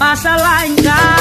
Pasa la casa.